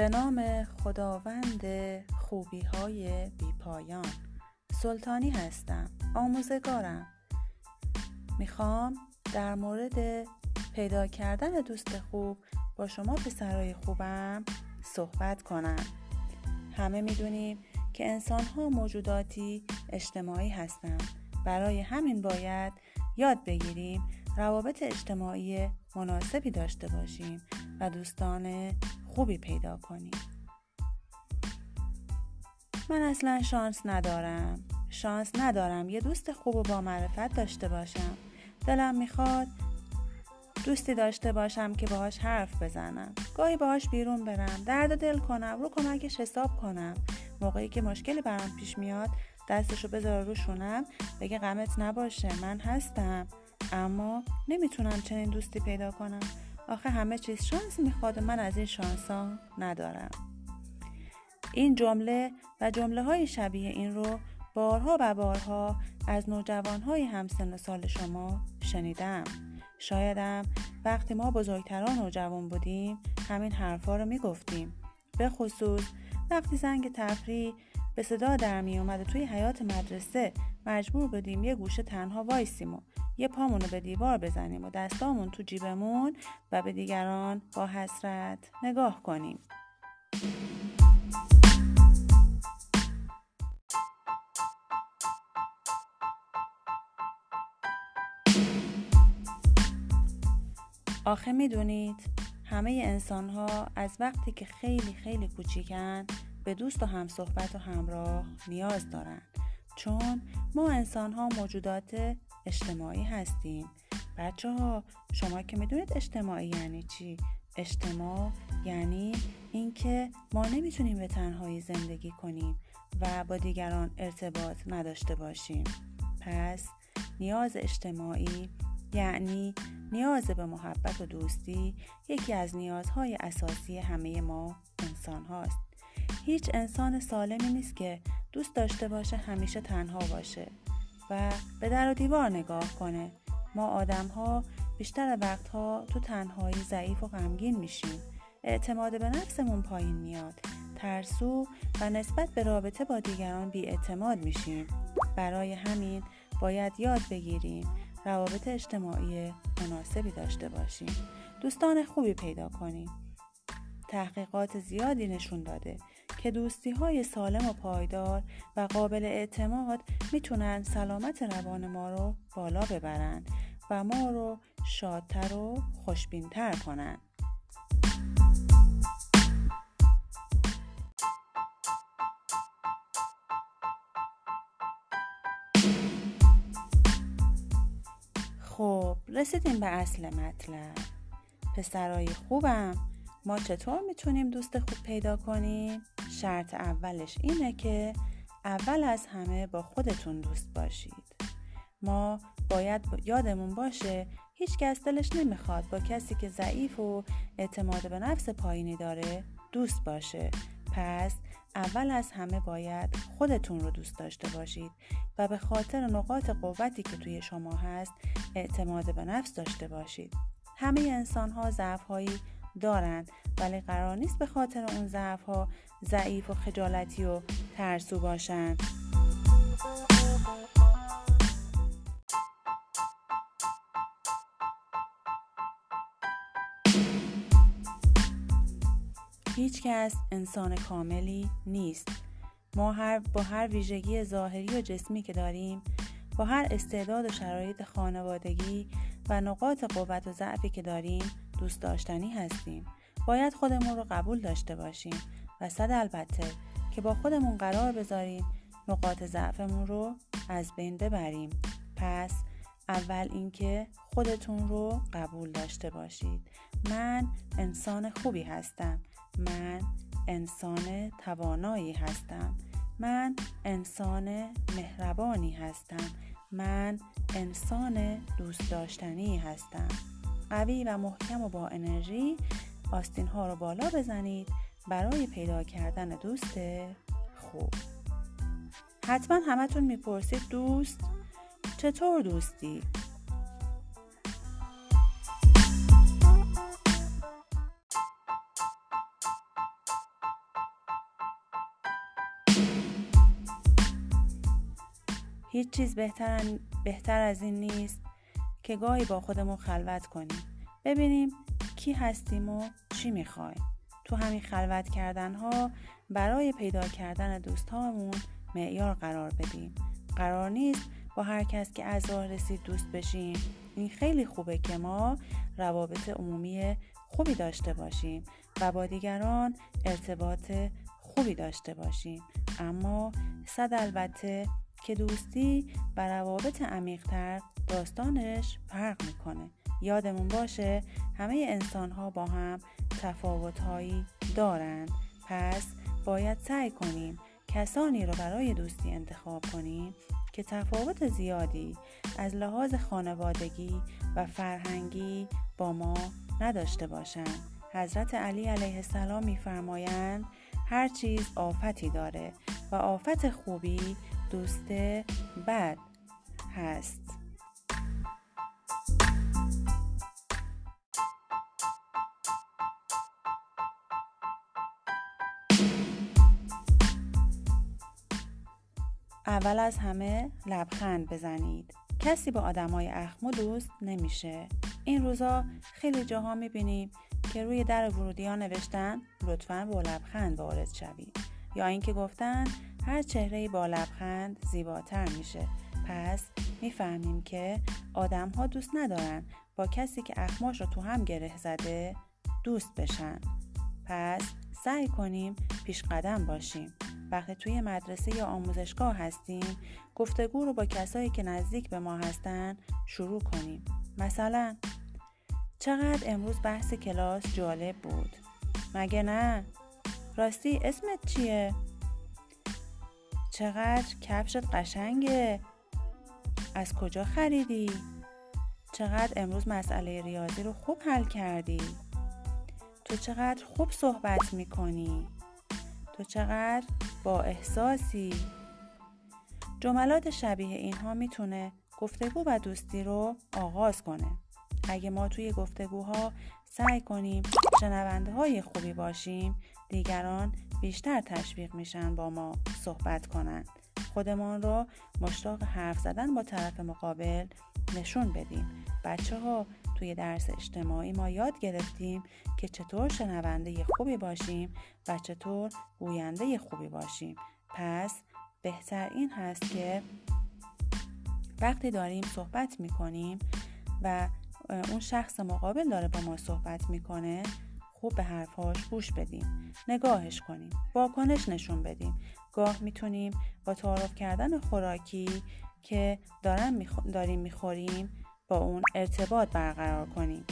به نام خداوند خوبی های بیپایان. سلطانی هستم آموزگارم. می‌خوام در مورد پیدا کردن دوست خوب با شما پسرای خوبم صحبت کنم. همه می‌دونیم که انسان ها موجوداتی اجتماعی هستند. برای همین باید یاد بگیریم روابط اجتماعی مناسبی داشته باشیم و دوستان خوبی پیدا کنیم من اصلا شانس ندارم. شانس ندارم یه دوست خوب و با معرفت داشته باشم. دلم می‌خواد دوستی داشته باشم که باهاش حرف بزنم. گاهی باهاش بیرون برم. درد دل کنم. رو کمکش حساب کنم. موقعی که مشکلی برام پیش میاد دستشو بذاره رو شونم بگه غمت نباشه. من هستم. اما نمی‌تونم چنین دوستی پیدا کنم. آخه همه چیز شانس می‌خواد و من از این شانس ها ندارم. این جمله و جمله های شبیه این رو بارها و بارها از نوجوان های همسن سال شما شنیدم. شایدم وقتی ما بزرگتران نوجوان بودیم همین حرفا رو می‌گفتیم. به خصوص وقتی زنگ تفریح به صدا در می اومد توی حیات مدرسه. مجبور بودیم یه گوشه تنها وایسیم و یه پامونو به دیوار بزنیم و دستامون تو جیبمون و به دیگران با حسرت نگاه کنیم. آخه می‌دونید همه انسان ها از وقتی که خیلی خیلی کوچیکن به دوست و همصحبت و همراه نیاز دارن. چون ما انسان ها موجودات اجتماعی هستیم. بچه ها شما که می‌دونید اجتماعی یعنی چی؟ اجتماع یعنی اینکه ما نمی‌تونیم به تنهایی زندگی کنیم و با دیگران ارتباط نداشته باشیم. پس نیاز اجتماعی یعنی نیاز به محبت و دوستی یکی از نیازهای اساسی همه ما انسان هاست هیچ انسان سالمی نیست که دوست داشته باشه همیشه تنها باشه و به در و دیوار نگاه کنه. ما آدم ها بیشتر وقتها تو تنهایی ضعیف و غمگین میشیم. اعتماد به نفسمون پایین میاد. ترسو و نسبت به رابطه با دیگران بیاعتماد میشیم. برای همین باید یاد بگیریم روابط اجتماعی مناسبی داشته باشیم. دوستان خوبی پیدا کنیم. تحقیقات زیادی نشون داده. که دوستی های سالم و پایدار و قابل اعتماد می‌تونن سلامت روان ما رو بالا ببرن و ما رو شادتر و خوشبینتر کنن خب رسیدیم به اصل مطلب پسرای خوبم ما چطور می‌تونیم دوست خوب پیدا کنیم؟ شرط اولش اینه که اول از همه با خودتون دوست باشید. ما باید یادمون باشه هیچ کس دلش نمی‌خواد با کسی که ضعیف و اعتماد به نفس پایینی داره دوست باشه. پس اول از همه باید خودتون رو دوست داشته باشید و به خاطر نقاط قوتی که توی شما هست اعتماد به نفس داشته باشید. همه انسان ها ضعف هایی دارند ولی قرار نیست به خاطر اون ضعف ها ضعیف و خجالتی و ترسو باشند هیچ کس انسان کاملی نیست. ما هر با هر ویژگی ظاهری و جسمی که داریم با هر استعداد و شرایط خانوادگی و نقاط قوت و ضعفی که داریم دوست داشتنی هستیم. باید خودمون رو قبول داشته باشیم. و صد البته که با خودمون قرار بذاریم نقاط ضعفمون رو از بین ببریم. پس اول اینکه خودتون رو قبول داشته باشید. من انسان خوبی هستم. من انسان توانایی هستم. من انسان مهربانی هستم. من انسان دوست داشتنی هستم. قوی و محکم و با انرژی آستین ها رو بالا بزنید. برای پیدا کردن دوست خوب. حتما همتون می‌پرسید دوست چطور دوستی؟ هیچ چیز بهتر, بهتر از این نیست که گاهی با خودمون خلوت کنیم. ببینیم کی هستیم و چی می‌خوایم. تو همین خلوت کردن ها برای پیدا کردن دوستامون معیار قرار بدیم. قرار نیست با هر کس که از راه رسید دوست بشیم. این خیلی خوبه که ما روابط عمومی خوبی داشته باشیم و با دیگران ارتباط خوبی داشته باشیم. اما صد البته که دوستی و روابط عمیقتر داستانش فرق می‌کنه. یادمون باشه همه انسان ها با هم تفاوت هایی دارند پس باید سعی کنیم کسانی رو برای دوستی انتخاب کنیم که تفاوت زیادی از لحاظ خانوادگی و فرهنگی با ما نداشته باشند حضرت علی علیه السلام میفرمایند هر چیز آفتی داره و آفت خوبی دوست بد هست. اول از همه لبخند بزنید. کسی با آدمای اخمو دوست نمیشه. این روزا خیلی جاها می‌بینیم که روی در ورودی ها نوشتن لطفا با لبخند وارد شوید. یا اینکه گفتن هر چهره با لبخند زیباتر میشه. پس می‌فهمیم که آدم ها دوست ندارن با کسی که اخماش رو تو هم گره زده دوست بشن. پس سعی کنیم پیش قدم باشیم. وقتی توی مدرسه یا آموزشگاه هستیم گفتگو رو با کسایی که نزدیک به ما هستن شروع کنیم مثلا چقدر امروز بحث کلاس جالب بود مگه نه؟ راستی اسمت چیه؟ چقدر کفشت قشنگه از کجا خریدی؟ چقدر امروز مسئله ریاضی رو خوب حل کردی؟ تو چقدر خوب صحبت می‌کنی؟ تو چقدر با احساسی؟ جملات شبیه اینها می‌تونه گفتگو و دوستی رو آغاز کنه. اگه ما توی گفتگوها سعی کنیم شنونده های خوبی باشیم دیگران بیشتر تشویق میشن با ما صحبت کنند خودمان رو مشتاق حرف زدن با طرف مقابل نشون بدیم. بچه ها توی درس اجتماعی ما یاد گرفتیم که چطور شنونده خوبی باشیم و چطور گوینده خوبی باشیم. پس بهتر این هست که وقتی داریم صحبت می‌کنیم و اون شخص مقابل داره با ما صحبت می‌کنه خوب به حرفهاش گوش بدیم نگاهش کنیم واکنش نشون بدیم. گاه می‌تونیم با تعارف کردن خوراکی که دارن داریم می‌خوریم با اون ارتباط برقرار کنیم.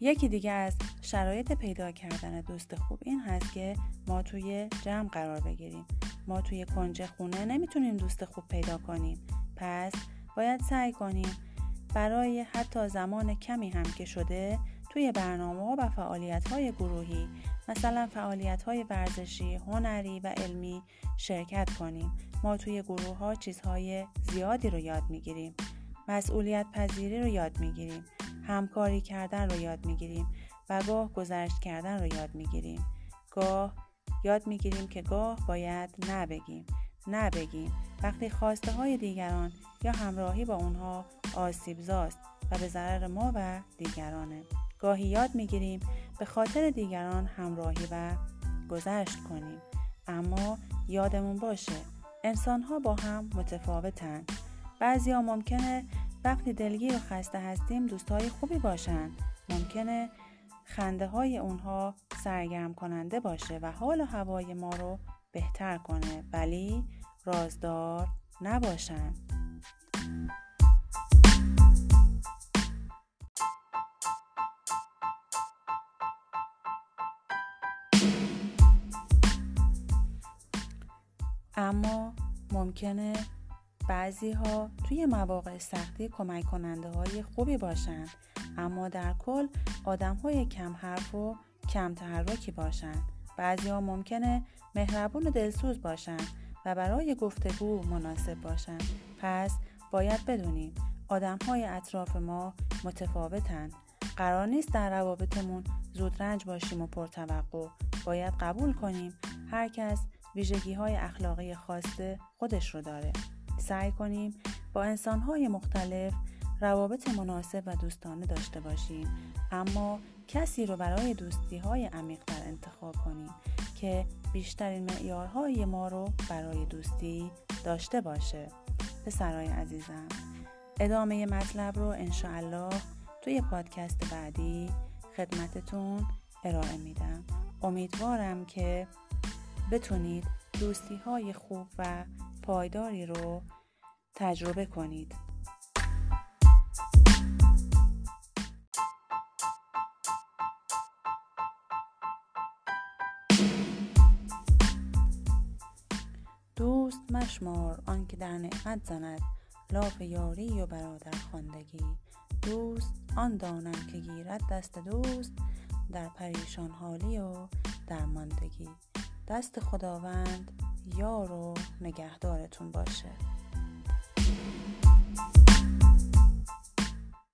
یکی دیگه از شرایط پیدا کردن دوست خوب این هست که ما توی جمع قرار بگیریم. ما توی کنج خونه نمی‌تونیم دوست خوب پیدا کنیم. پس باید سعی کنیم برای حتی زمان کمی هم که شده توی برنامه و فعالیت های گروهی مثلا فعالیت های ورزشی، هنری و علمی شرکت کنیم. ما توی گروه ها چیزهای زیادی رو یاد می‌گیریم. مسئولیت پذیری رو یاد می‌گیریم. همکاری کردن رو یاد می‌گیریم و گاه گذشت کردن رو یاد می‌گیریم. گاه یاد می‌گیریم که گاه باید نبگیم. نبگیم. وقتی خواسته های دیگران یا همراهی با اونها آسیبزاست و به ضرر ما و دیگرانه. گاهی یاد می‌گیریم به خاطر دیگران همراهی و گذشت کنیم. اما یادمون باشه انسان ها با هم متفاوتن. بعضی ها ممکنه وقتی دلگیر و خسته هستیم دوستای خوبی باشن. ممکنه خنده های اونها سرگرم کننده باشه و حال و هوای ما رو بهتر کنه ولی رازدار نباشن. اما ممکنه بعضی ها توی مواقع سختی کمک کننده های خوبی باشند اما در کل آدم های کم حرف و کم تحرکی باشند بعضی ها ممکنه مهربون و دلسوز باشند و برای گفتگو مناسب باشند پس باید بدونیم آدم های اطراف ما متفاوتند قرار نیست در روابطمون زود رنج باشیم و پرتوقع. باید قبول کنیم هر کس ویژگی های اخلاقی خاصه خودش رو داره. سعی کنیم با انسان های مختلف روابط مناسب و دوستانه داشته باشیم. اما کسی رو برای دوستی های عمیقتر انتخاب کنیم که بیشترین معیارهای ما رو برای دوستی داشته باشه. پسرای عزیزم ادامه مطلب رو انشاءالله توی پادکست بعدی خدمتتون ارائه میدم. امیدوارم که بتونید دوستی های خوب و پایداری رو تجربه کنید. دوست مشمار آنکه در نعمت زند لاف یاری و برادر خواندگی. دوست آن دانم که گیرد دست دوست در پریشان حالی و درماندگی. دست خداوند یار و نگهدارتون باشه.